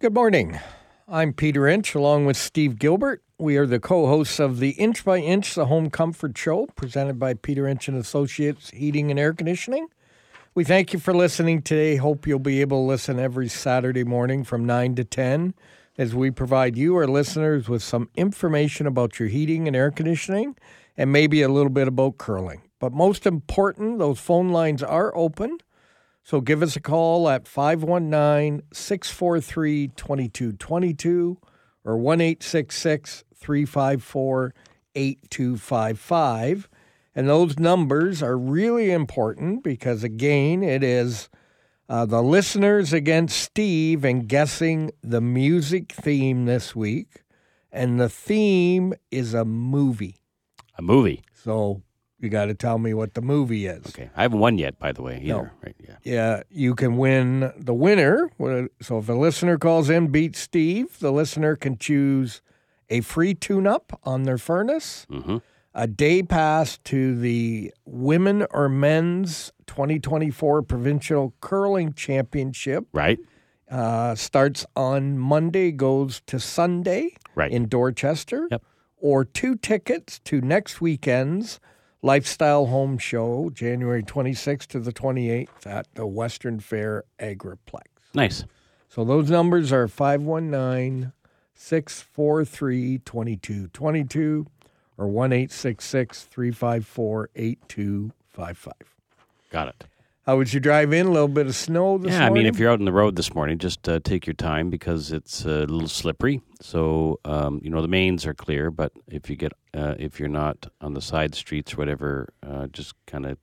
Good morning. I'm Peter Inch along with Steve Gilbert. We are the co-hosts of the Inch by Inch the Home Comfort Show presented by Peter Inch and Associates Heating and Air Conditioning. We thank you for listening today. Hope you'll be able to listen every Saturday morning from 9 to 10 as we provide you, our listeners, with some information about your heating and air conditioning and maybe a little bit about curling. But most important, those phone lines are open. So give us a call at 519 643 2222 or 1 354 8255. And those numbers are really important because, again, it is uh, the listeners against Steve and guessing the music theme this week. And the theme is a movie. A movie. So you got to tell me what the movie is. Okay. I haven't won yet, by the way. Either. No. Right. Yeah. Yeah, you can win the winner. So if a listener calls in, beat Steve, the listener can choose a free tune up on their furnace, Mm-hmm. a day pass to the women or men's 2024 provincial curling championship. Right. Uh, starts on Monday, goes to Sunday Right. in Dorchester. Yep. Or two tickets to next weekend's Lifestyle Home Show, January 26th to the 28th at the Western Fair Agriplex. Nice. So those numbers are 519 643 2222 or 1 354 8255. Got it. How would you drive in? A little bit of snow this yeah, I mean, if you're out on the road this morning, just uh, take your time because it's a little slippery. So, um, you know, the mains are clear, but if you get, uh, if you're not on the side streets or whatever, uh, just kind of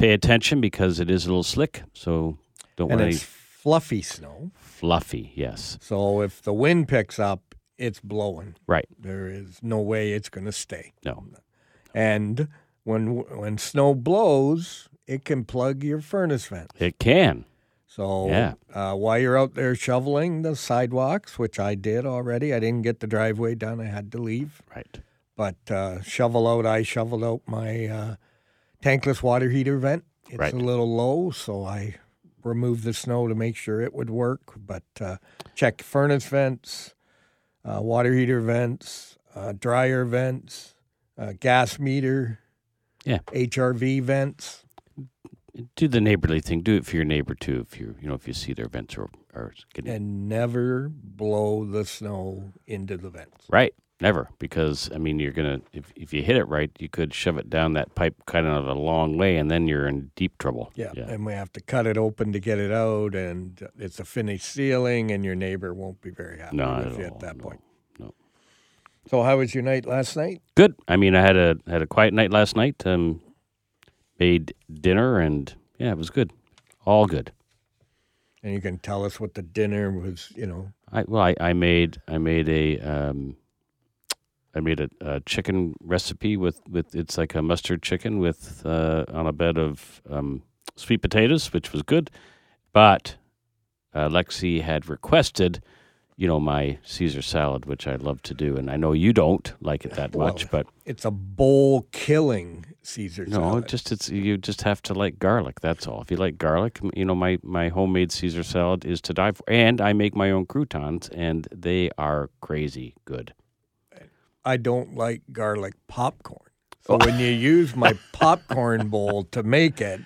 pay attention because it is a little slick. So don't and want it's any fluffy snow. fluffy. Yes. So if the wind picks up, it's blowing. Right. There is no way it's going to stay. No. And when when snow blows, it can plug your furnace vent. It can. So Yeah. uh, while you're out there shoveling the sidewalks, which I did already, I didn't get the driveway done. I had to leave. Right. But uh, shovel out, I shoveled out my uh, tankless water heater vent. It's Right. a little low, so I removed the snow to make sure it would work. But uh, check furnace vents, uh, water heater vents, uh, dryer vents, uh, gas meter, Yeah. HRV vents. Do the neighborly thing. Do it for your neighbor too. If you, you know, if you see their vents are, are getting and never blow the snow into the vents. Right. Never. Because, I mean, you're going to, if, if you hit it right, you could shove it down that pipe kind of a long way and then you're in deep trouble. Yeah, Yeah. and we have to cut it open to get it out, and it's a finished ceiling, and your neighbor won't be very happy Not with at you all, at that no, point. no. So, how was your night last night? Good. I mean, I had a had a quiet night last night. Um, made dinner and yeah, it was good. All good. And you can tell us what the dinner was. You know, I well, I, I made I made a um, I made a, a chicken recipe with, with it's like a mustard chicken with uh, on a bed of um, sweet potatoes, which was good. But uh, Lexi had requested, you know, my Caesar salad, which I love to do, and I know you don't like it that Well, much, but it's a bowl killing Caesar no, salad. it just it's you just have to like garlic. That's all. If you like garlic, you know, my my homemade Caesar salad is to die for, and I make my own croutons, and they are crazy good. I don't like garlic popcorn. So when you use my popcorn bowl to make it,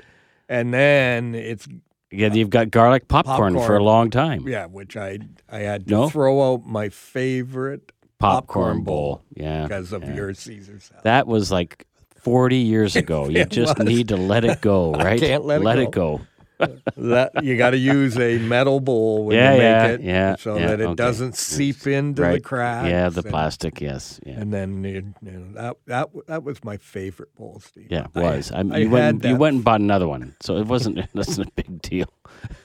and then it's Yeah, you've got garlic popcorn, for a long time. yeah, which I I had to No? throw out my favorite Popcorn, popcorn bowl. Yeah, because of yeah. your Caesar salad. That was like 40 years ago. You just was. need to let it go, I right? can't let it go. That you got to use a metal bowl when Yeah, you make yeah, it, yeah, so yeah, that it okay. doesn't seep into the Right. cracks. Yeah, the and, plastic, yes. Yeah. And then you, you know, that that that was my favorite bowl, Steve. Yeah, it was. I, I you, had went, you went and bought another one, so it wasn't. wasn't a big deal.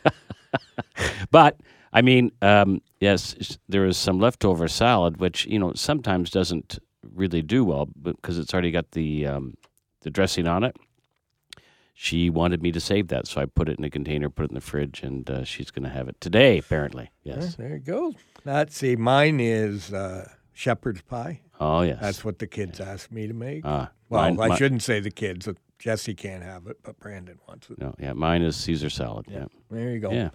but I mean, um, yes, there is some leftover salad, which you know sometimes doesn't really do well because it's already got the um, the dressing on it. She wanted me to save that, so I put it in a container, put it in the fridge, and uh, she's going to have it today. Apparently, Yeah, yes. there you go. That's see, mine is uh, shepherd's pie. Oh, yes. That's what the kids asked me to make. Ah, well, mine- I mi- shouldn't say the kids. Jesse can't have it, but Brandon wants it. No, yeah, mine is Caesar salad. Yeah, There you go. yeah.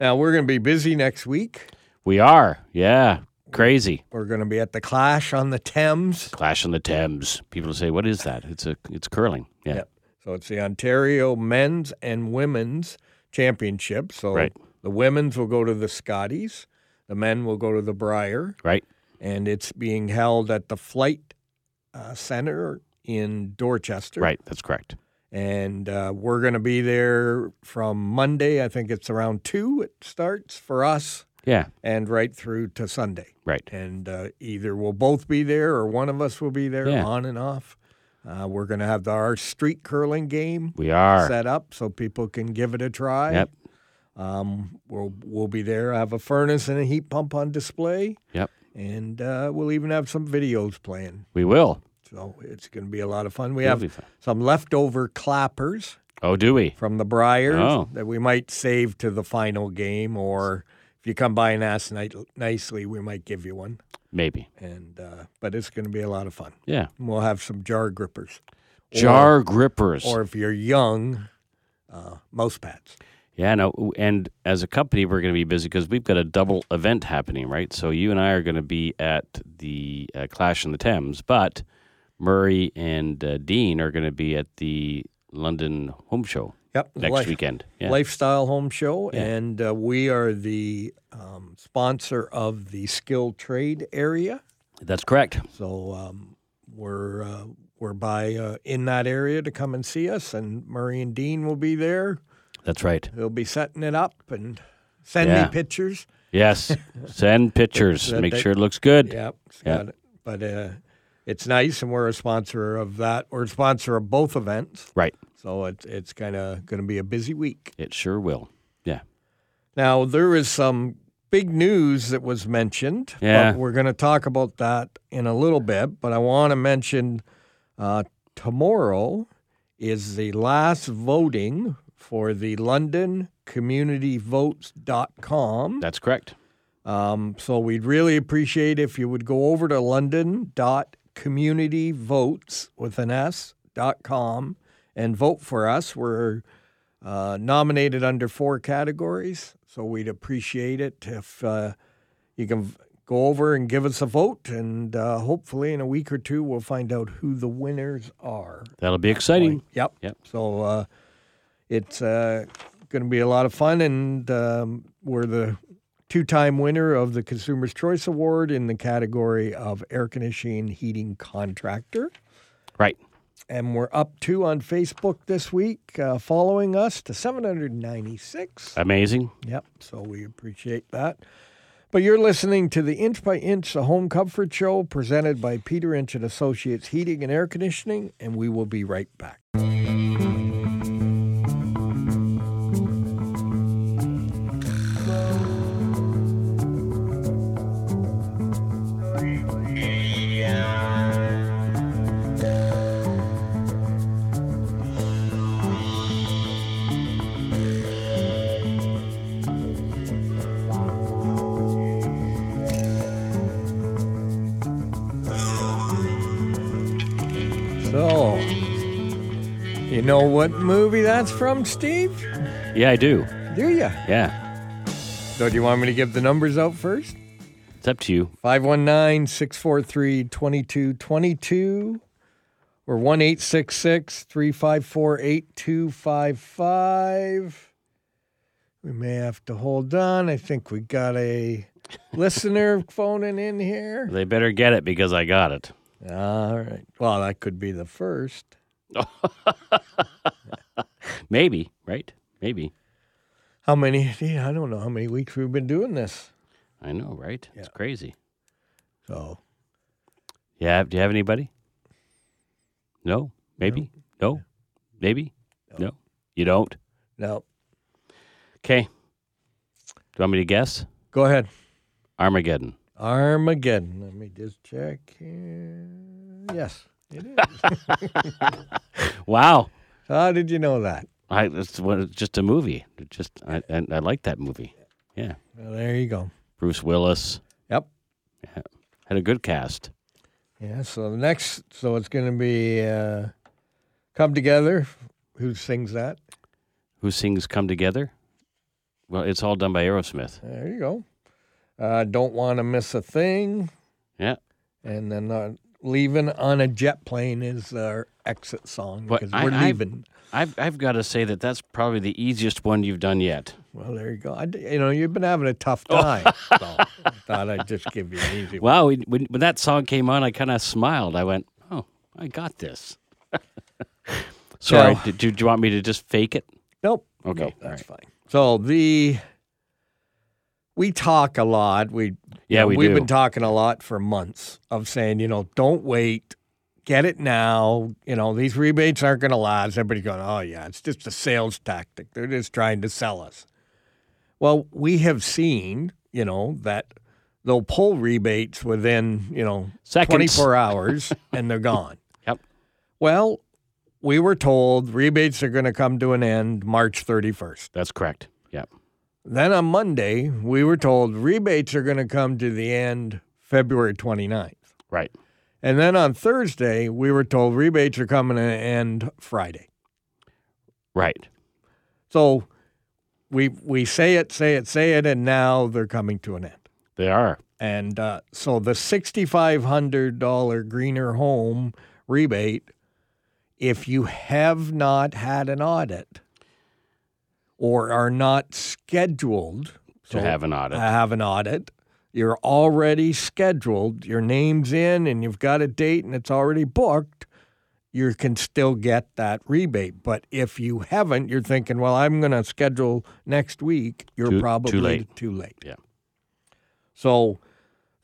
Now we're going to be busy next week. We are. Yeah. Crazy. We're going to be at the Clash on the Thames. Clash on the Thames. People say, "What is that?" It's a it's curling. Yeah. Yep. So it's the Ontario Men's and Women's Championship. So Right. the women's will go to the Scotties, the men will go to the Brier, Right. and it's being held at the Flight uh, Center in Dorchester. Right. That's correct. And uh, we're going to be there from Monday. I think it's around two. It starts for us, Yeah. and right through to Sunday. Right. And uh, either we'll both be there or one of us will be there, Yeah. on and off. Uh, we're going to have the, our street curling game We are. set up so people can give it a try. Yep. Um, we'll we'll be there. I have a furnace and a heat pump on display, Yep. and uh, we'll even have some videos playing. We will. So it's going to be a lot of fun. We It'll have fun. some leftover clappers Oh, do we? from the Briers Oh. that we might save to the final game, or if you come by and ask ni- nicely, we might give you one. Maybe. And uh, but it's going to be a lot of fun. Yeah. And we'll have some jar grippers, Jar grippers. or if you're young, uh, mouse pads. Yeah, no, and as a company, we're going to be busy because we've got a double event happening, right? So you and I are going to be at the uh, Clash in the Thames, but Murray and uh, Dean are going to be at the London Home Show Yep, next life- weekend. Yeah. Lifestyle Home Show, Yeah. and uh, we are the um, sponsor of the skilled trade area. That's correct. So um, we're uh, we're by uh, in that area to come and see us, and Murray and Dean will be there. That's right. They'll be setting it up and send Yeah. me pictures. Yes. Send pictures. Make that- sure it looks good. Yep, Yeah. got it. But uh, it's nice, and we're a sponsor of that. We're a sponsor of both events, Right. so it's it's kind of going to be a busy week. It sure will. Yeah. Now, there is some big news that was mentioned. Yeah. But we're going to talk about that in a little bit. But I want to mention uh, tomorrow is the last voting for the London CommunityVotes.com. That's correct. Um, so we'd really appreciate if you would go over to london.communityvotes with an S dot com and vote for us. We're uh, nominated under four categories, so we'd appreciate it if uh, you can go over and give us a vote. And uh, hopefully, in a week or two, we'll find out who the winners are. That'll be exciting. Yep. Yep. So uh, it's uh, going to be a lot of fun, and um, we're the two-time winner of the Consumers' Choice Award in the category of air conditioning heating contractor. Right. And we're up two on Facebook this week, uh, following us to 796. Amazing. Yep. So we appreciate that. But you're listening to the Inch by Inch, the Home Comfort Show, presented by Peter Inch and Associates Heating and Air Conditioning, and we will be right back. Movie that's from, Steve? Yeah, I do. Do you? Yeah. So, do you want me to give the numbers out first? It's up to you. 519 643 2222 or 1 354 8255. We may have to hold on. I think we got a listener phoning in here. They better get it because I got it. All right. Well, that could be the first. Maybe, right? Maybe. How many? Yeah, I don't know how many weeks we've been doing this. I know, right? It's crazy. So, Yeah. Do you have anybody? No. Maybe. No. Maybe. No. No. You don't. no. Okay. Do you want me to guess? Go ahead. Armageddon. Armageddon. Let me just check here. Yes, it is. Wow. How did you know that? I, it's what, it's just a movie. It just I, I, I like that movie. Yeah. Well, there you go. Bruce Willis Yep. Yeah. had a good cast. Yeah. So the next, so it's going to be uh, "Come Together." Who sings that? Who sings "Come Together"? Well, it's all done by Aerosmith. There you go. Uh, don't want to miss a thing. Yeah. And then uh, leaving on a jet plane is our exit song because I- we're I- leaving. I've I've got to say that that's probably the easiest one you've done yet. Well, there you go. I, you know, you've been having a tough Oh. time. so I thought I'd just give you an easy. Wow, when, when when that song came on, I kind of smiled. I went, "Oh, I got this." Sorry, So- did, you- do you want me to just fake it? Nope. Okay, Nope, that's fine. So the we talk a lot. We you Yeah, know, we we've do. been talking a lot for months of saying, you know, don't wait, get it now. You know, these rebates aren't going to last. Everybody's going, oh yeah, it's just a sales tactic. They're just trying to sell us. Well, we have seen, you know, that they'll pull rebates within, you know, Seconds. 24 hours and they're gone. Yep. Well, we were told rebates are going to come to an end March 31st. That's correct. Yep. Then on Monday, we were told rebates are going to come to the end February 29th. Right. And then on Thursday, we were told rebates are coming to an end Friday. Right. So we we say it, say it, say it, and now they're coming to an end. They are. And uh, so the $6,500 greener home rebate, if you have not had an audit or are not scheduled To have an audit. have an audit, you're already scheduled, your name's in, and you've got a date and it's already booked, you can still get that rebate. But if you haven't, you're thinking, well, I'm going to schedule next week, you're Too- too probably late. Too late. Yeah. So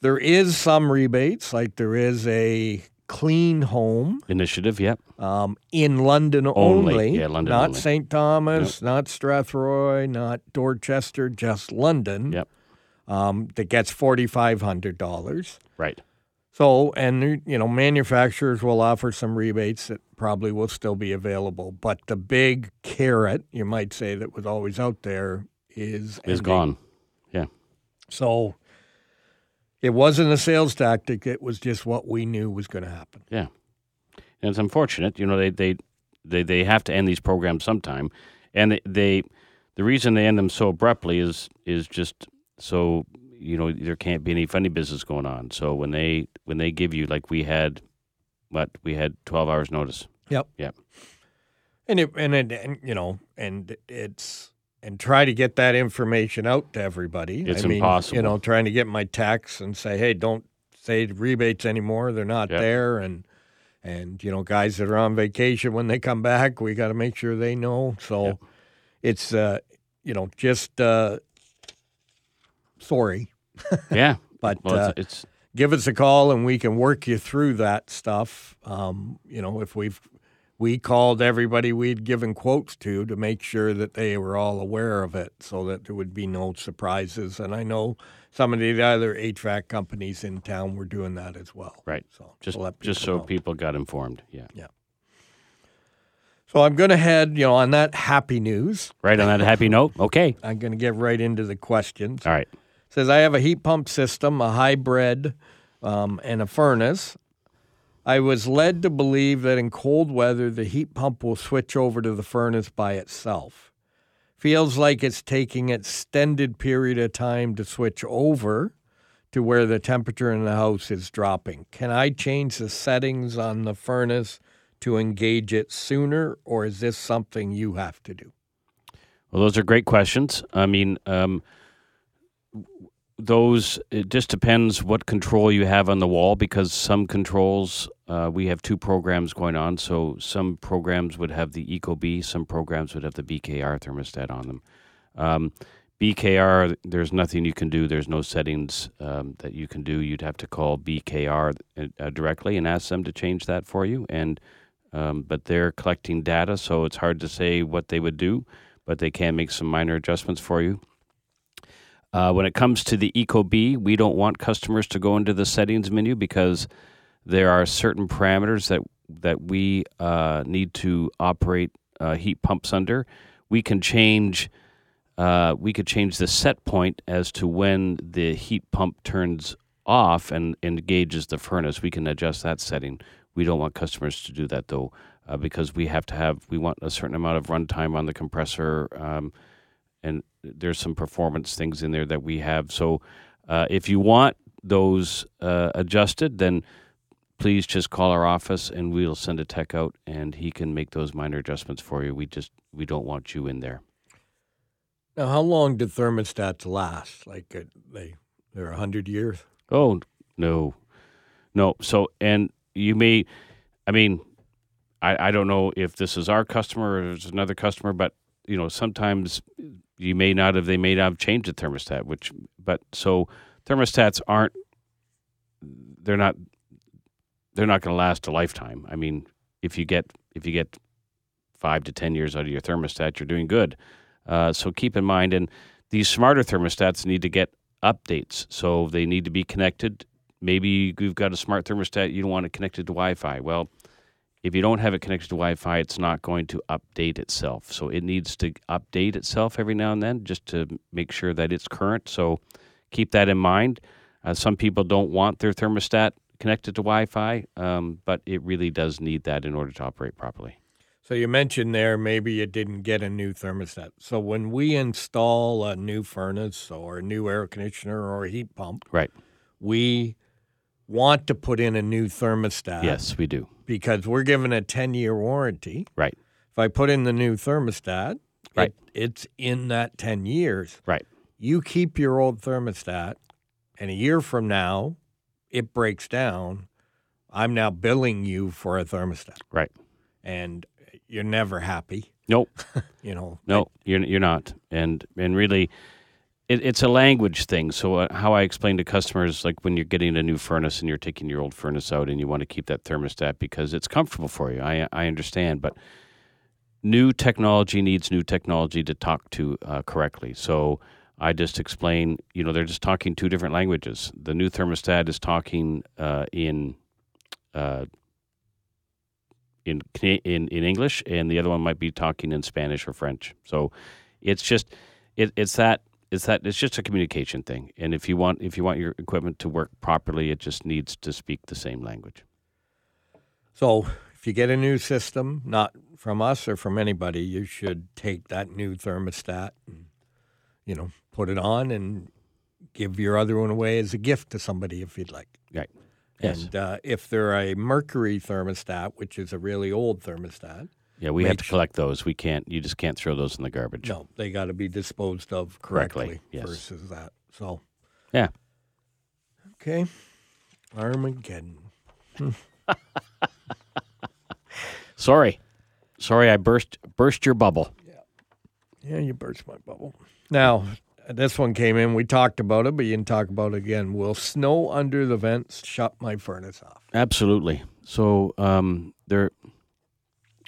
there is some rebates, like there is a clean home Initiative. Yep. um, in London Only. only, Yeah, London not. St. Thomas, not Strathroy, not Dorchester, just London. Yep. Um, that gets forty five hundred dollars. Right. So, and you know, manufacturers will offer some rebates that probably will still be available, but the big carrot, you might say, that was always out there is Is ending. gone. Yeah. So, it wasn't a sales tactic; it was just what we knew was going to happen. Yeah. And it's unfortunate. You know, they they they, they have to end these programs sometime, and they, they the reason they end them so abruptly is is just so you know there can't be any funny business going on. So when they when they give you like we had, what we had twelve hours notice. Yep. Yep. And it and it and, you know and it's and try to get that information out to everybody. It's I mean, impossible. You know, trying to get my tax and say, hey, don't say rebates anymore. They're not Yep. there. And and you know, guys that are on vacation when they come back, we got to make sure they know. So it's uh, you know, just uh, sorry, Yeah. but Well, uh, it's, it's give us a call and we can work you through that stuff. Um, you know, if we've we called everybody we'd given quotes to to make sure that they were all aware of it, so that there would be no surprises. And I know some of the other HVAC companies in town were doing that as well. Right. So just let just so know. people got informed. Yeah. Yeah. So I'm going to head, you know, on that happy news. Right on that happy note. Okay. I'm going to get right into the questions. All right. Says I have a heat pump system, a hybrid, um, and a furnace. I was led to believe that in cold weather, the heat pump will switch over to the furnace by itself. Feels like it's taking extended period of time to switch over to where the temperature in the house is dropping. Can I change the settings on the furnace to engage it sooner, or is this something you have to do? Well, those are great questions. I mean, um, those it just depends what control you have on the wall because some controls uh, we have two programs going on. So some programs would have the Ecobee, some programs would have the BKR thermostat on them. Um, BKR, there's nothing you can do. There's no settings um, that you can do. You'd have to call BKR uh, directly and ask them to change that for you. And um, but they're collecting data, so it's hard to say what they would do. But they can make some minor adjustments for you. Uh, when it comes to the Ecobee, we don't want customers to go into the settings menu because there are certain parameters that that we uh, need to operate uh, heat pumps under. We can change. Uh, we could change the set point as to when the heat pump turns off and engages the furnace. We can adjust that setting. We don't want customers to do that though, uh, because we have to have. We want a certain amount of runtime on the compressor. Um, and there's some performance things in there that we have. So Uh, if you want those uh, adjusted, then please just call our office and we'll send a tech out and he can make those minor adjustments for you. We just we don't want you in there. Now, how long do thermostats last? Like uh, they they're hundred years? Oh no, no. So and you may, I mean, I I don't know if this is our customer or it's another customer, but you know sometimes you may not have they may not have changed the thermostat, which but so thermostats aren't they're not they're not going to last a lifetime. I mean, if you get if you get five to ten years out of your thermostat, you're doing good. Uh, so keep in mind, and these smarter thermostats need to get updates, so they need to be connected. Maybe you've got a smart thermostat, you don't want it connected to Wi-Fi. Well, if you don't have it connected to Wi-Fi, it's not going to update itself. So it needs to update itself every now and then, just to make sure that it's current. So keep that in mind. Uh, some people don't want their thermostat connected to Wi-Fi, um, but it really does need that in order to operate properly. So you mentioned there maybe you didn't get a new thermostat. So when we install a new furnace or a new air conditioner or a heat pump, Right. we want to put in a new thermostat. Yes, we do. Because we're given a 10 year warranty. Right. If I put in the new thermostat, Right. it, it's in that 10 years. Right. You keep your old thermostat, and a year from now, it breaks down. I'm now billing you for a thermostat, Right. and you're never happy. Nope. You know, No, you're you're not, and and really, it, it's a language thing. So uh, how I explain to customers, like when you're getting a new furnace and you're taking your old furnace out and you want to keep that thermostat because it's comfortable for you. I I understand, but new technology needs new technology to talk to uh, correctly. So I just explain, you know, they're just talking two different languages. The new thermostat is talking uh, in. Uh, in, in in English, and the other one might be talking in Spanish or French. So it's just it, it's that it's that it's just a communication thing. And if you want if you want your equipment to work properly, it just needs to speak the same language. So if you get a new system, not from us or from anybody, you should take that new thermostat and, you know, put it on and give your other one away as a gift to somebody if you'd like. Right. Yes. And uh, if they're a mercury thermostat, which is a really old thermostat, Yeah, we have to collect those. We can't. You just can't throw those in the garbage. no, they got to be disposed of correctly, Correctly, yes. versus that. So, Yeah. okay, Armageddon. Sorry, sorry, I burst burst your bubble. Yeah, Yeah, you burst my bubble. Now, this one came in. We talked about it, but you didn't talk about it again. Will snow under the vents shut my furnace off? Absolutely. So um, they're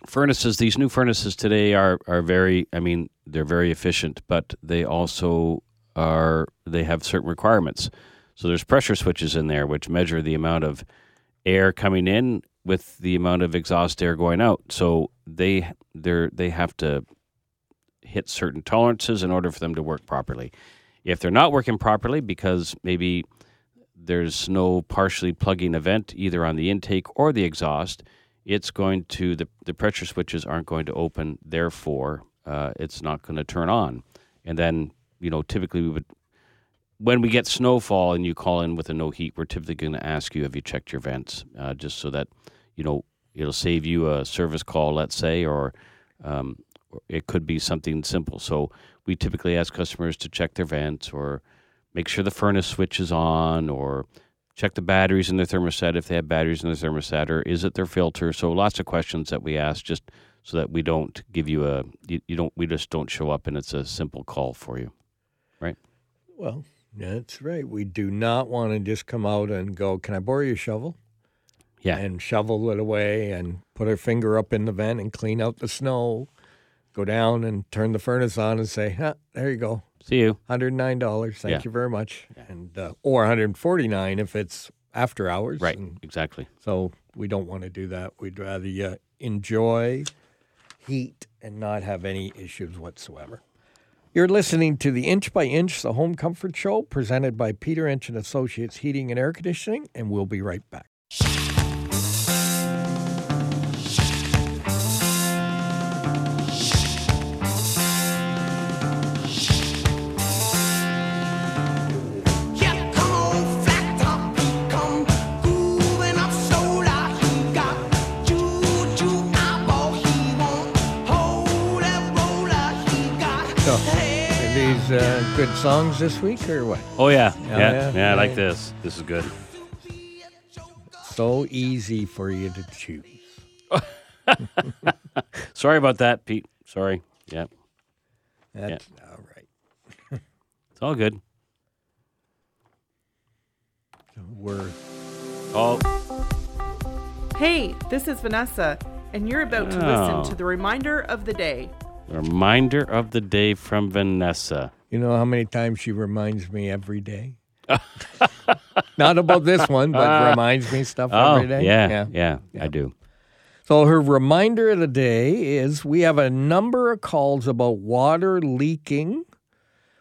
furnaces. These new furnaces today are are very. I mean, they're very efficient, but they also are. They have certain requirements. So there's pressure switches in there which measure the amount of air coming in with the amount of exhaust air going out. So they they they have to hit certain tolerances in order for them to work properly. If they're not working properly because maybe there's no partially plugging event either on the intake or the exhaust, it's going to the the pressure switches aren't going to open. Therefore, uh, it's not going to turn on. And then you know typically we would when we get snowfall and you call in with a no heat, we're typically going to ask you have you checked your vents, uh, just so that you know it'll save you a service call, let's say, or um, it could be something simple. So we typically ask customers to check their vents or make sure the furnace switch is on or check the batteries in their thermostat if they have batteries in their thermostat or is it their filter so lots of questions that we ask just so that we don't give you a you, you don't we just don't show up and it's a simple call for you right? Well, that's right. We do not want to just come out and go, Can I borrow your shovel? Yeah. And shovel it away and put our finger up in the vent and clean out the snow. Go down and turn the furnace on and say, huh, there you go. See you $109. Thank Yeah. you very much. And uh, or 149 if it's after hours. right And exactly so we don't want to do that. We'd rather uh, enjoy heat and not have any issues whatsoever. You're listening to the Inch by Inch, the Home Comfort Show, presented by Peter Inch and Associates Heating and Air Conditioning, and we'll be right back. Uh, good songs this week, or what? Oh yeah, Yeah, yeah, yeah, yeah. I like this. This is good. So easy for you to choose. Sorry about that, Pete. Sorry. Yeah, That's all right. it's all good. We're Oh, Hey, this is Vanessa, and you're about to Oh. listen to oh. the reminder of the day. Reminder of the day from Vanessa. You know how many times she reminds me every day? Not about this one, but ah. reminds me stuff Oh, every day. yeah, yeah, I do. So her reminder of the day is we have a number of calls about water leaking,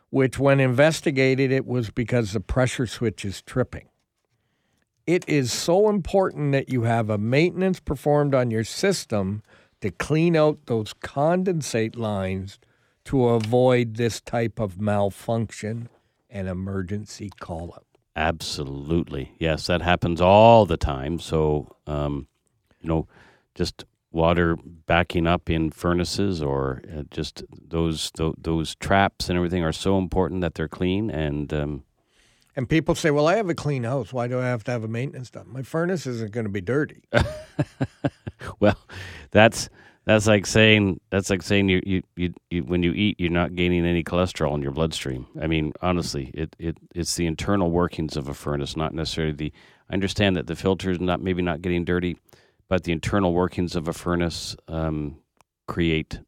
which when investigated, it was because the pressure switch is tripping. It is so important that you have a maintenance performed on your system to clean out those condensate lines to avoid this type of malfunction and emergency call up. Absolutely. Yes, that happens all the time. So, um, you know, just water backing up in furnaces or uh, just those, those those traps and everything are so important that they're clean and um, And people say, "Well, I have a clean house. Why do I have to have a maintenance done? My furnace isn't going to be dirty." well, that's that's like saying that's like saying you, you, you, you when you eat you're not gaining any cholesterol in your bloodstream. I mean, honestly, it, it it's the internal workings of a furnace, not necessarily the. I understand that the filter is not maybe not getting dirty, but the internal workings of a furnace um, create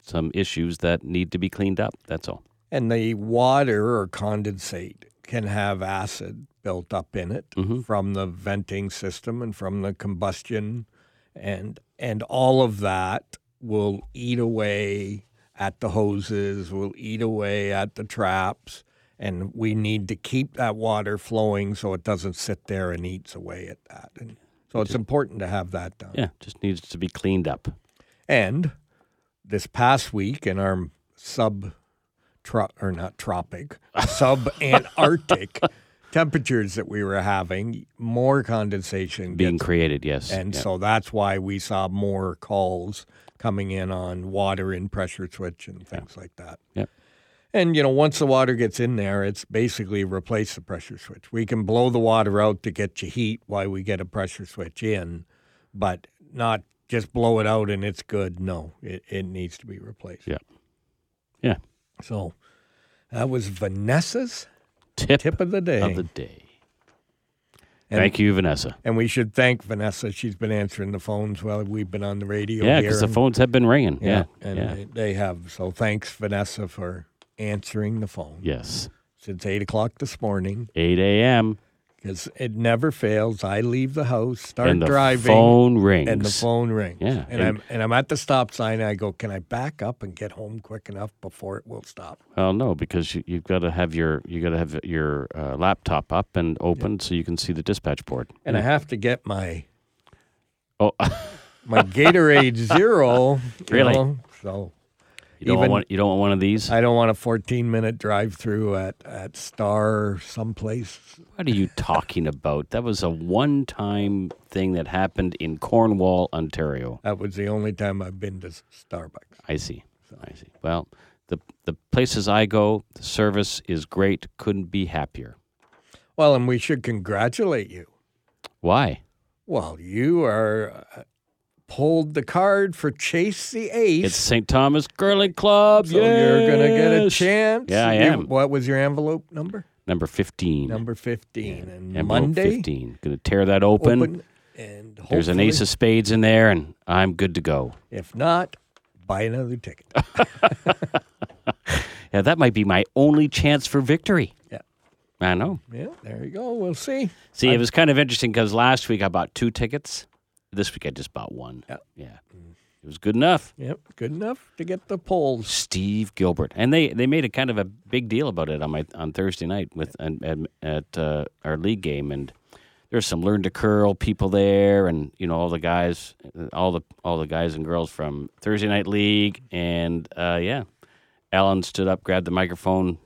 some issues that need to be cleaned up. That's all. and the water or condensate can have acid built up in it Mhm. from the venting system and from the combustion and and all of that will eat away at the hoses will eat away at the traps and we need to keep that water flowing so it doesn't sit there and eats away at that and so it's important to have that done Yeah, just needs to be cleaned up. and this past week in our sub tro- or not tropic, sub Antarctic temperatures that we were having, more condensation Being gets- created, yes. and yeah. so that's why we saw more calls coming in on water in pressure switch and things like that. Yep. And you know, once the water gets in there, it's basically replace the pressure switch. We can blow the water out to get you heat while we get a pressure switch in, but not just blow it out and it's good. No, it, it needs to be replaced. Yeah. Yeah. So that was Vanessa's tip, tip of the day. of the day. And- Thank you, Vanessa. and we should thank Vanessa. She's been answering the phones while we've been on the radio. Yeah, because the phones have been ringing. Yeah, Yeah, and yeah. They, they have. So thanks, Vanessa, for answering the phone Yes. since eight o'clock this morning. 8 a.m. Because it never fails. I leave the house, start driving. and the driving, phone rings. and the phone rings. Yeah, and, and- I'm and I'm at the stop sign. And I go, can I back up and get home quick enough before it will stop? Well, no, because you, you've got to have your you got to have your uh, laptop up and open so you can see the dispatch board. And I have to get my oh, my Gatorade Zero. Really? know, so you don't Even- want you don't want one of these. I don't want a 14 minute drive through at at Star someplace. what are you talking about? That was a one time thing that happened in Cornwall, Ontario. That was the only time I've been to Starbucks. I see. I see. Well, the the places I go, the service is great. Couldn't be happier. Well, and we should congratulate you. Why? Well, you are uh, pulled the card for Chase the Ace. It's St. Thomas Curling Club. so you're going to get a yes! chance. Yeah, I You- am. What was your envelope number? Number fifteen. Number 15. And Envelope Monday, fifteen. Going to tear that open. open. And There's an ace of spades in there, and I'm good to go. If not, buy another ticket. Yeah, that might be my only chance for victory. Yeah. I know. yeah, there you go. We'll see. See, it was kind of interesting because last week I bought two tickets. This week I just bought one. Yeah. Yeah. It was good enough. Yep, good enough to get the polls. Steve Gilbert, and they, they made a kind of a big deal about it on my on Thursday night with and, and at uh, our league game, and there's some learn to curl people there, and you know all the guys, all the all the guys and girls from Thursday night league, and uh, yeah, Alan stood up, grabbed the microphone,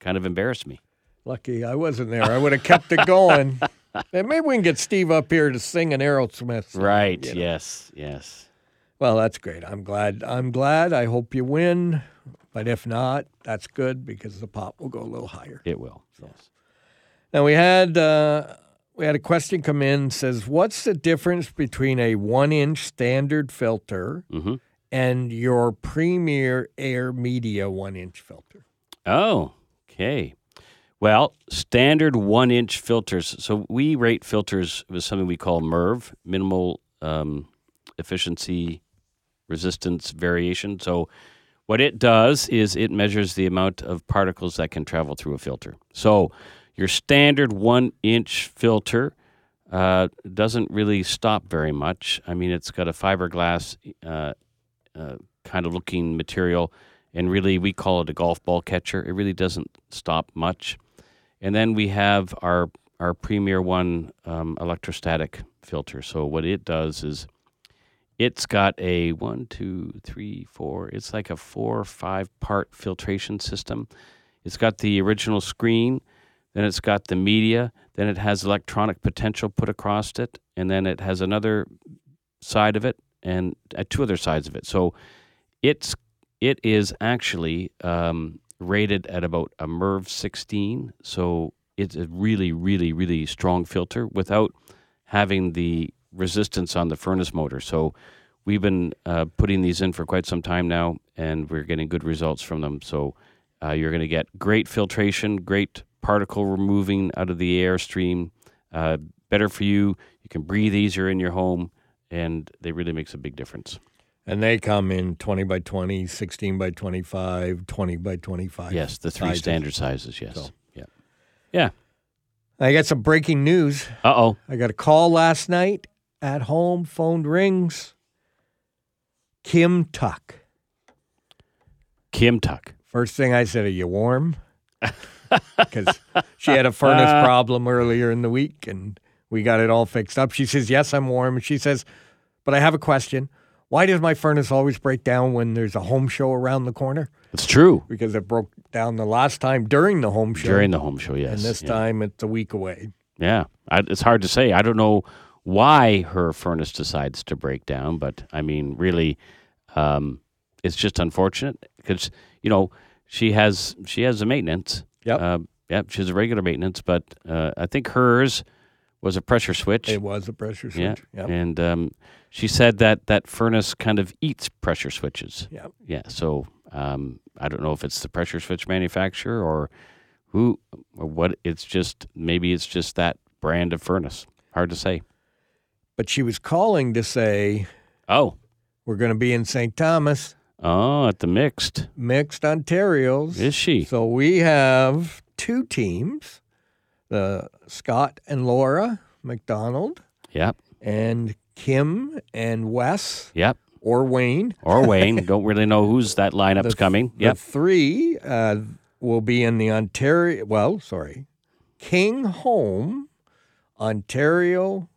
kind of embarrassed me. Lucky I wasn't there. I would have kept it going. and maybe we can get Steve up here to sing an Aerosmith. song, Right? you know. Yes. Yes. Well, that's great. I'm glad. I'm glad. I hope you win. But if not, that's good because the pot will go a little higher. It will. Yes. Now we had uh, we had a question come in says, "What's the difference between a one-inch standard filter hmm and your Premier Air Media one-inch filter?" Oh, okay. Well, standard one inch filters. So we rate filters with something we call MERV, minimal um, efficiency resistance variation. So what it does is it measures the amount of particles that can travel through a filter. So your standard one inch filter uh, doesn't really stop very much. I mean, it's got a fiberglass uh, uh, kind of looking material, and really we call it a golf ball catcher. It really doesn't stop much. And then we have our our Premier One um, electrostatic filter. So what it does is it's got a one, two, three, four. It's like a four or five part filtration system. It's got the original screen, then it's got the media, then it has electronic potential put across it, and then it has another side of it and uh, two other sides of it. So it's it is actually um, rated at about a MERV 16. So it's a really, really, really strong filter without having the resistance on the furnace motor. So we've been uh, putting these in for quite some time now, and we're getting good results from them. So uh, you're going to get great filtration, great particle removing out of the airstream. Uh, better for you. You can breathe easier in your home, and they really makes a big difference. And they come in 20 by 20, 16 by 25, 20 by 25. Yes, the three sizes. standard sizes. Yes. So- Yeah. Yeah. I got some breaking news. Uh oh. I got a call last night at home, phone rings. Kim Tuck. Kim Tuck. First thing I said, Are you warm? Because she had a furnace problem earlier in the week and we got it all fixed up. She says, Yes, I'm warm. She says, But I have a question. Why does my furnace always break down when there's a home show around the corner? It's true. Because it broke down the last time during the home show. During the home show, yes. and this yeah. time it's a week away. Yeah, I, it's hard to say. I don't know why her furnace decides to break down, but I mean, really, um, it's just unfortunate because you know she has she has a maintenance. Yep. Uh, yep. She has a regular maintenance, but uh, I think hers was a pressure switch. It was a pressure switch. yeah. Yep. And um, she said that that furnace kind of eats pressure switches. Yep. Yeah. So um, I don't know if it's the pressure switch manufacturer or who or what. It's just maybe it's just that brand of furnace. Hard to say. But she was calling to say Oh. we're going to be in St. Thomas, Oh, at the mixed. mixed Ontario's. Is she? So we have two teams, the Scott and Laura McDonald Yep. and Kim and Wes Yep. or Wayne. Or Wayne. Don't really know who's that lineup's The- coming. The Yep. three uh, will be in the Ontario, well, sorry, King Home Ontario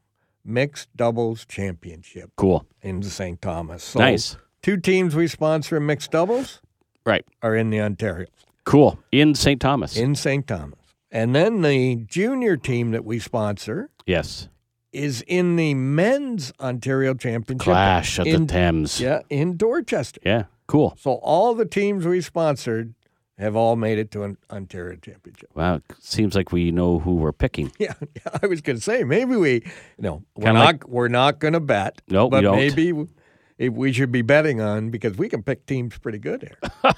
Mixed Doubles Championship Cool. in St. Thomas. So nice. Two teams we sponsor in mixed doubles Right. are in the Ontario, Cool. In St. Thomas. in St. Thomas. And then the junior team that we sponsor yes. is in the men's Ontario Championship. Clash of in, the Thames. Yeah, in Dorchester. Yeah. Cool. So all the teams we sponsored have all made it to an Ontario Championship. Wow. Seems like we know who we're picking. Yeah, yeah I was going to say maybe we, no, we're not we're not going to bet. No, we but don't. maybe if we should be betting on because we can pick teams pretty good here,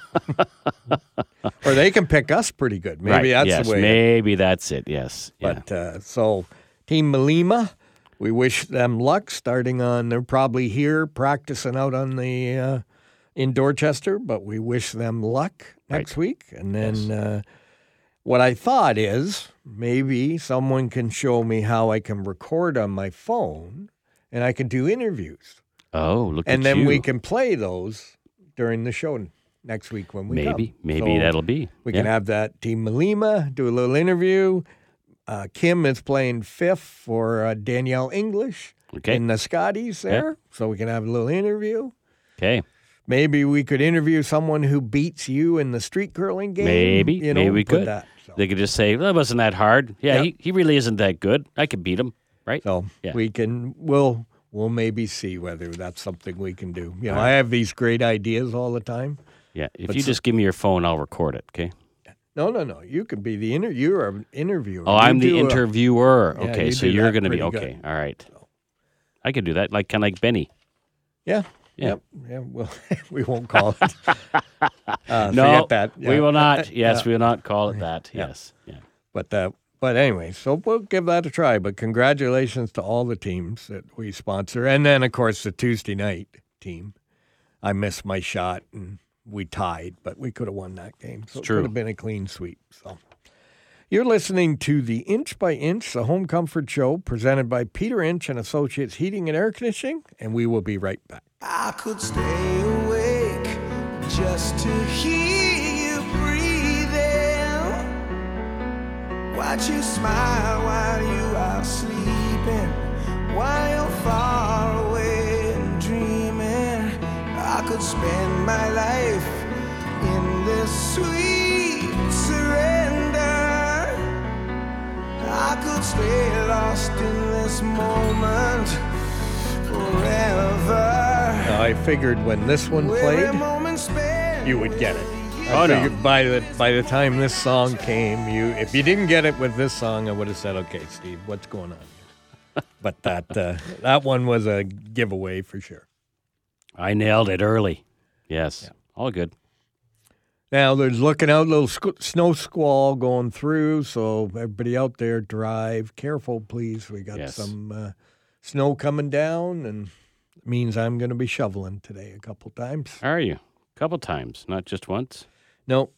or they can pick us pretty good. Maybe right. that's yes. the way. Maybe that's it. Yes. Yeah. But uh, so Team Malima, we wish them luck starting on. They're probably here practicing out on the uh, in Dorchester, but we wish them luck next week. And then uh, what I thought is maybe someone can show me how I can record on my phone and I can do interviews, oh, look at that. and then you. we can play those during the show next week when we maybe. come. Maybe So- that'll be. we yeah. can have that team Malima do a little interview. Uh, Kim is playing fifth for uh, Danielle Inglis Okay. in the Scotties there, so we can have a little interview. Okay. Maybe we could interview someone who beats you in the street curling game. Maybe. you know, Maybe we could. That, so They could just say, well, that wasn't that hard. Yeah, Yep. he, he really isn't that good. I could beat him. Right? so Yeah. we can. We'll we'll maybe see whether that's something we can do. You know, I have these great ideas all the time. Yeah. If you so- just give me your phone, I'll record it. Okay. No, no, no. You can be the inter. You're an interviewer. Oh, You I'm the do a- interviewer. Yeah, okay, you so you're going to be pretty good. okay. All right. I can do that, like kind of like Benny. Yeah. Yeah. Yep. Yeah. Well, we won't call it. Uh, no, that. we will not. Yes, Yeah. we will not call it that. Yeah. Yes. Yeah. But uh, but anyway, so we'll give that a try. But congratulations to all the teams that we sponsor, and then of course the Tuesday night team. I missed my shot and we tied, but we could have won that game. So it true. could have been a clean sweep. So you're listening to the Inch by Inch, the Home Comfort Show, presented by Peter Inch and Associates Heating and Air Conditioning, and we will be right back. I could stay awake just to hear Watch you smile while you are sleeping, while you're far away and dreaming. I could spend my life in this sweet surrender. I could stay lost in this moment forever. I figured when this one played, Every moment spent you would get it. I Oh, no. by the by the time this song came, you if you didn't get it with this song, I would have said, "Okay, Steve, what's going on?" but that uh, that one was a giveaway for sure. I nailed it early. Yes. All good. Now there's looking out, little squ- snow squall going through. So everybody out there, drive careful, please. We got Yes. some uh, snow coming down, and it means I'm going to be shoveling today a couple times. Are you? A couple times, not just once. Nope,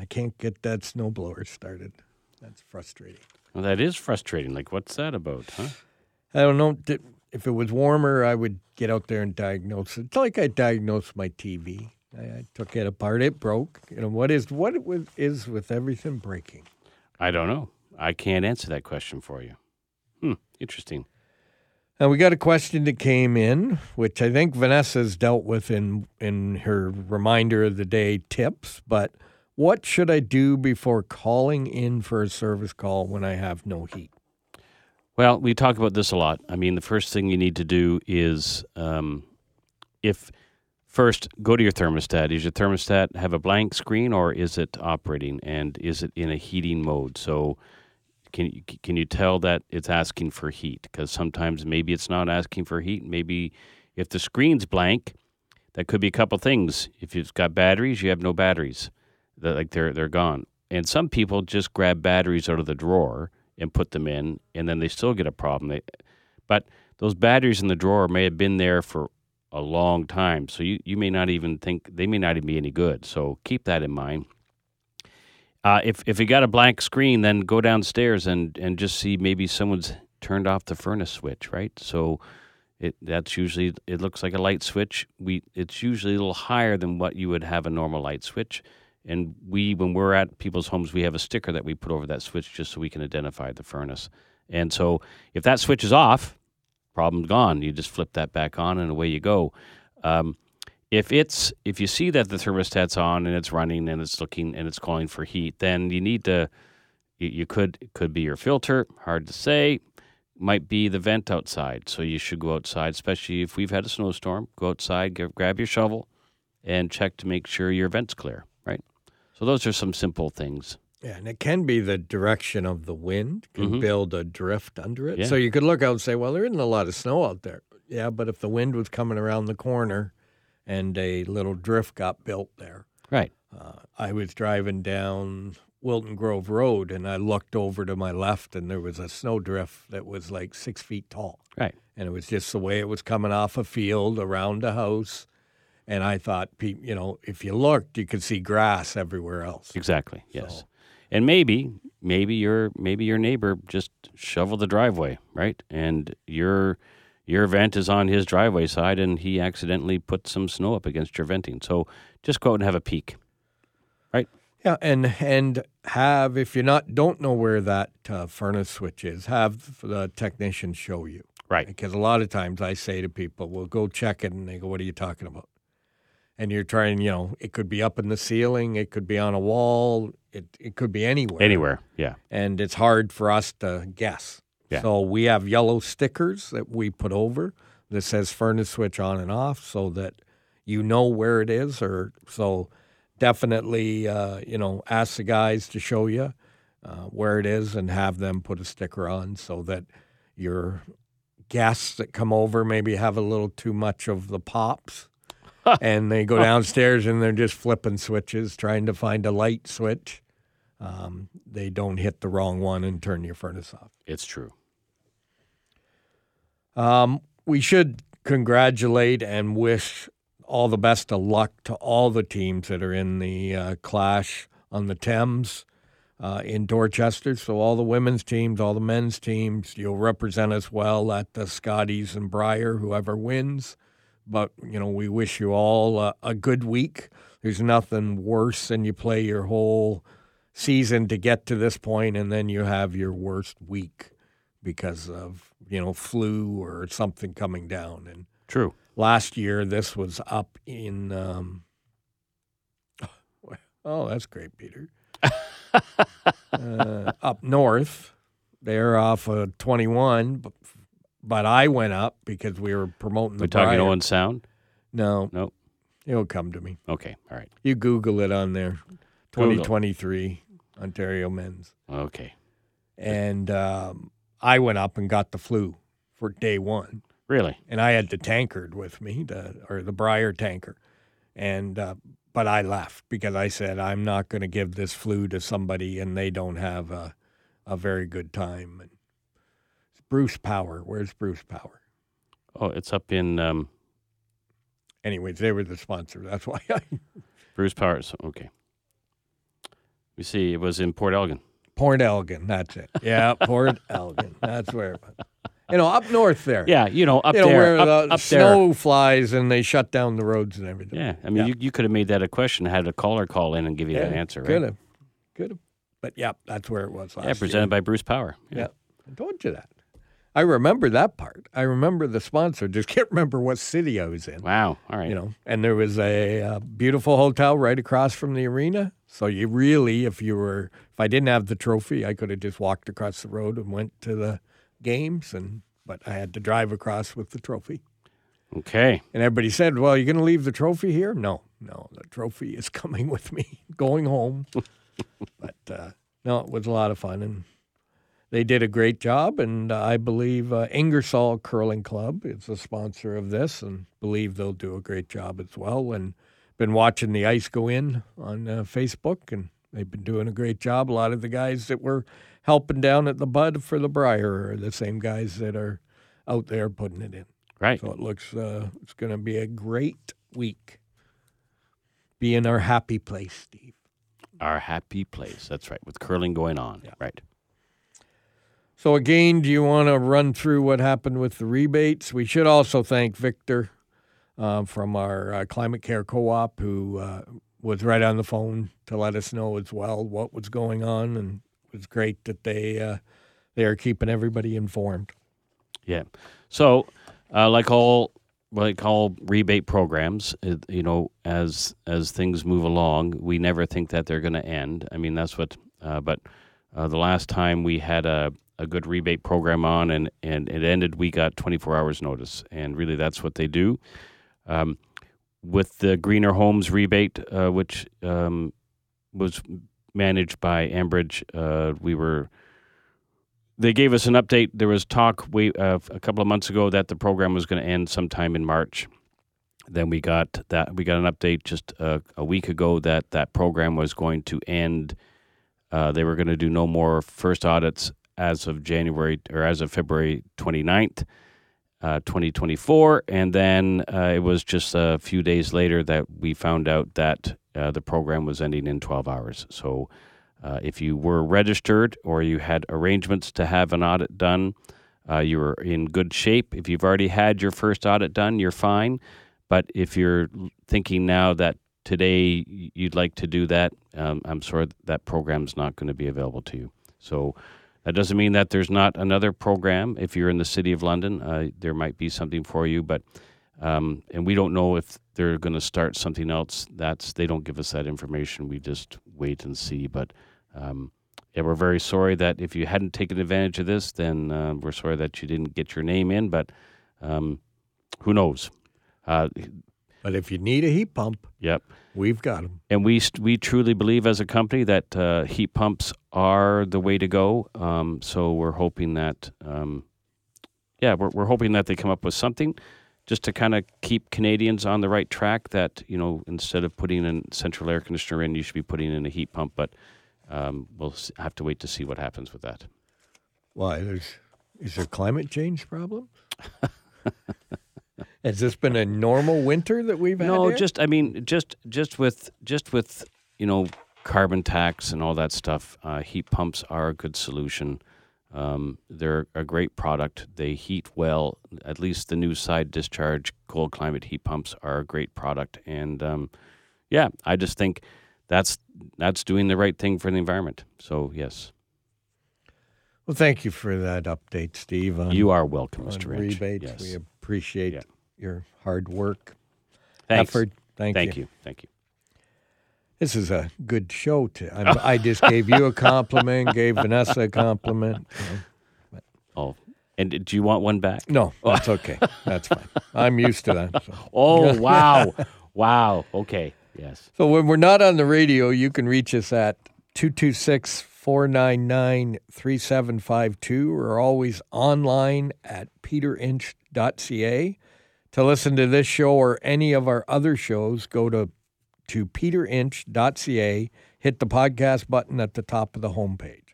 I can't get that snow blower started. That's frustrating. Well, that is frustrating. Like, what's that about, huh? I don't know if it was warmer. I would get out there and diagnose it. It's like I diagnosed my TV. I, I took it apart. It broke. You know what is what it was, is with everything breaking. I don't know. I can't answer that question for you. Hmm. Interesting. Now we got a question that came in, which I think Vanessa's dealt with in in her reminder of the day tips. But what should I do before calling in for a service call when I have no heat? Well, we talk about this a lot. I mean, the first thing you need to do is um, if first go to your thermostat. Is your thermostat have a blank screen or is it operating and is it in a heating mode? So can you, can you tell that it's asking for heat? Because sometimes maybe it's not asking for heat. Maybe if the screen's blank, that could be a couple things. If you've got batteries, you have no batteries. They're, like they're they're gone. And some people just grab batteries out of the drawer and put them in, and then they still get a problem. They, but those batteries in the drawer may have been there for a long time, so you, you may not even think they may not even be any good. So keep that in mind. Uh, if if you got a blank screen, then go downstairs and, and just see maybe someone's turned off the furnace switch, right? So it that's usually it looks like a light switch. We it's usually a little higher than what you would have a normal light switch. And we when we're at people's homes, we have a sticker that we put over that switch just so we can identify the furnace. And so if that switch is off, problem's gone. You just flip that back on and away you go. Um, if it's if you see that the thermostat's on and it's running and it's looking and it's calling for heat, then you need to you, you could could be your filter, hard to say. Might be the vent outside, so you should go outside, especially if we've had a snowstorm. Go outside, g- grab your shovel, and check to make sure your vent's clear. Right. So those are some simple things. Yeah, and it can be the direction of the wind can Mhm. build a drift under it. Yeah. So you could look out and say, well, there isn't a lot of snow out there. Yeah, but if the wind was coming around the corner and a little drift got built there, Right. uh, I was driving down Wilton Grove Road and I looked over to my left and there was a snow drift that was like six feet tall. Right. And it was just the way it was coming off a field around a house. And I thought, you know, if you looked, you could see grass everywhere else. Exactly. Yes. So- And maybe, maybe your maybe your neighbor just shoveled the driveway, right? And your your vent is on his driveway side, and he accidentally put some snow up against your venting. So just go out and have a peek. Right? Yeah, and and have if you're not don't know where that uh, furnace switch is, have the technician show you. Right. Because a lot of times I say to people, "Well, go check it," and they go, "What are you talking about?" And you're trying, you know, it could be up in the ceiling, it could be on a wall, it it could be anywhere. Anywhere. Yeah. and it's hard for us to guess. Yeah. So we have yellow stickers that we put over that says furnace switch on and off, so that you know where it is. Or so definitely, uh, you know, ask the guys to show you uh, where it is and have them put a sticker on so that your guests that come over maybe have a little too much of the pops. and they go downstairs and they're just flipping switches, trying to find a light switch. Um, they don't hit the wrong one and turn your furnace off. It's true. Um, we should congratulate and wish all the best of luck to all the teams that are in the uh, clash on the Thames uh, in Dorchester. So, all the women's teams, all the men's teams, you'll represent us well at the Scotties and Brier, whoever wins. But, you know, we wish you all a good week. There's nothing worse than you play your whole season to get to this point and then you have your worst week because of you know flu or something coming down and True. last year this was up in um, oh that's great peter uh, up north they're off of 21 but, but i went up because we were promoting the We're talking. Owen Sound. no No. it'll come to me Okay. All right. you google it on there Google. 2023 ontario men's Okay. and um, I went up and got the flu for day one, Really? and I had the tankard with me, the or the Brier tanker, and uh, but I left because I said I'm not going to give this flu to somebody and they don't have a a very good time. And Bruce Power, where's Bruce Power? Oh, it's up in um, Anyways, they were the sponsor. That's why I Bruce Powers. Okay. We see it was in Port Elgin. Port Elgin. That's it. Yeah, Port Elgin. That's where it was. You know, up north there. Yeah, you know, up you know, there, where up, the up snow flies and they shut down the roads and everything. Yeah, I mean, Yeah. you, you could have made that a question, had a caller call in and give you that answer, right? Could have. Could have. But yeah, that's where it was last Yeah, presented year. by Bruce Power. Yeah. I told you that. I remember that part. I remember the sponsor. Just can't remember what city I was in. Wow. All right. You know, and there was a uh, beautiful hotel right across from the arena. So you really, if you were, if I didn't have the trophy, I could have just walked across the road and went to the games. And but I had to drive across with the trophy. Okay. And everybody said, "Well, you're going to leave the trophy here?" No, no, the trophy is coming with me, going home. but uh, no, it was a lot of fun, and they did a great job. And uh, I believe uh, Ingersoll Curling Club is the sponsor of this, and believe they'll do a great job as well. And been watching the ice go in on uh, Facebook, and they've been doing a great job. A lot of the guys that were helping down at the Bud for the Brier are the same guys that are out there putting it in. Right. So it looks uh, it's going to be a great week. Be in our happy place, Steve. Our happy place. That's right. With curling going on. Yeah. Right. So again, do you want to run through what happened with the rebates? We should also thank Victor uh, from our uh, Climate Care Co-op, who uh, was right on the phone to let us know as well what was going on, and it was great that they uh, they are keeping everybody informed. Yeah. So, uh, like all like all rebate programs, you know, as as things move along, we never think that they're going to end. I mean, that's what. Uh, but the last time we had a a good rebate program on and and it ended, we got 24 hours notice, and really that's what they do. Um, with the Greener Homes rebate, uh, which um, was managed by Enbridge, uh, we were they gave us an update. There was talk way, uh, a couple of months ago that the program was going to end sometime in March. Then we got that we got an update just uh, a week ago that that program was going to end. Uh, they were going to do no more first audits as of January or as of February 29th, uh, 2024. And then uh, it was just a few days later that we found out that uh, the program was ending in 12 hours. So uh, if you were registered or you had arrangements to have an audit done, uh, you were in good shape. If you've already had your first audit done, you're fine. But if you're thinking now that today you'd like to do that, um, I'm sorry that program's not going to be available to you. So that doesn't mean that there's not another program. If you're in the city of London, uh, there might be something for you. But um, and we don't know if they're going to start something else. That's they don't give us that information. We just wait and see. But um, yeah, we're very sorry that if you hadn't taken advantage of this, then uh, we're sorry that you didn't get your name in. But um, who knows? Uh, But if you need a heat pump, Yep. we've got them. And we we truly believe as a company that uh, heat pumps are the way to go. Um, so we're hoping that, um, yeah, we're we're hoping that they come up with something just to kind of keep Canadians on the right track. That you know, instead of putting a central air conditioner in, you should be putting in a heat pump. But um, we'll have to wait to see what happens with that. Why? There's is there climate change problems? Has this been a normal winter that we've had? No, here? just I mean, just just with just with you know carbon tax and all that stuff. Uh, heat pumps are a good solution. Um, they're a great product. They heat well. At least the new side discharge cold climate heat pumps are a great product. And um, yeah, I just think that's that's doing the right thing for the environment. So yes, Well, thank you for that update, Steve. On, you are welcome, Mr. Rebates. Yes. We appreciate Yeah. Your hard work, Thanks. effort. Thank, Thank you. Thank you. This is a good show. To I'm, I just gave you a compliment, gave Vanessa a compliment. you know. Oh, and do you want one back? No, that's okay. That's fine. I'm used to that. So. Oh wow, wow. Okay. Yes. So when we're not on the radio, you can reach us at 226 499 3752 or always online at peterinch.ca. To listen to this show or any of our other shows, go to, to peterinch.ca, hit the podcast button at the top of the homepage.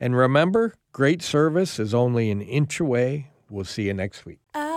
And remember, great service is only an inch away. We'll see you next week. All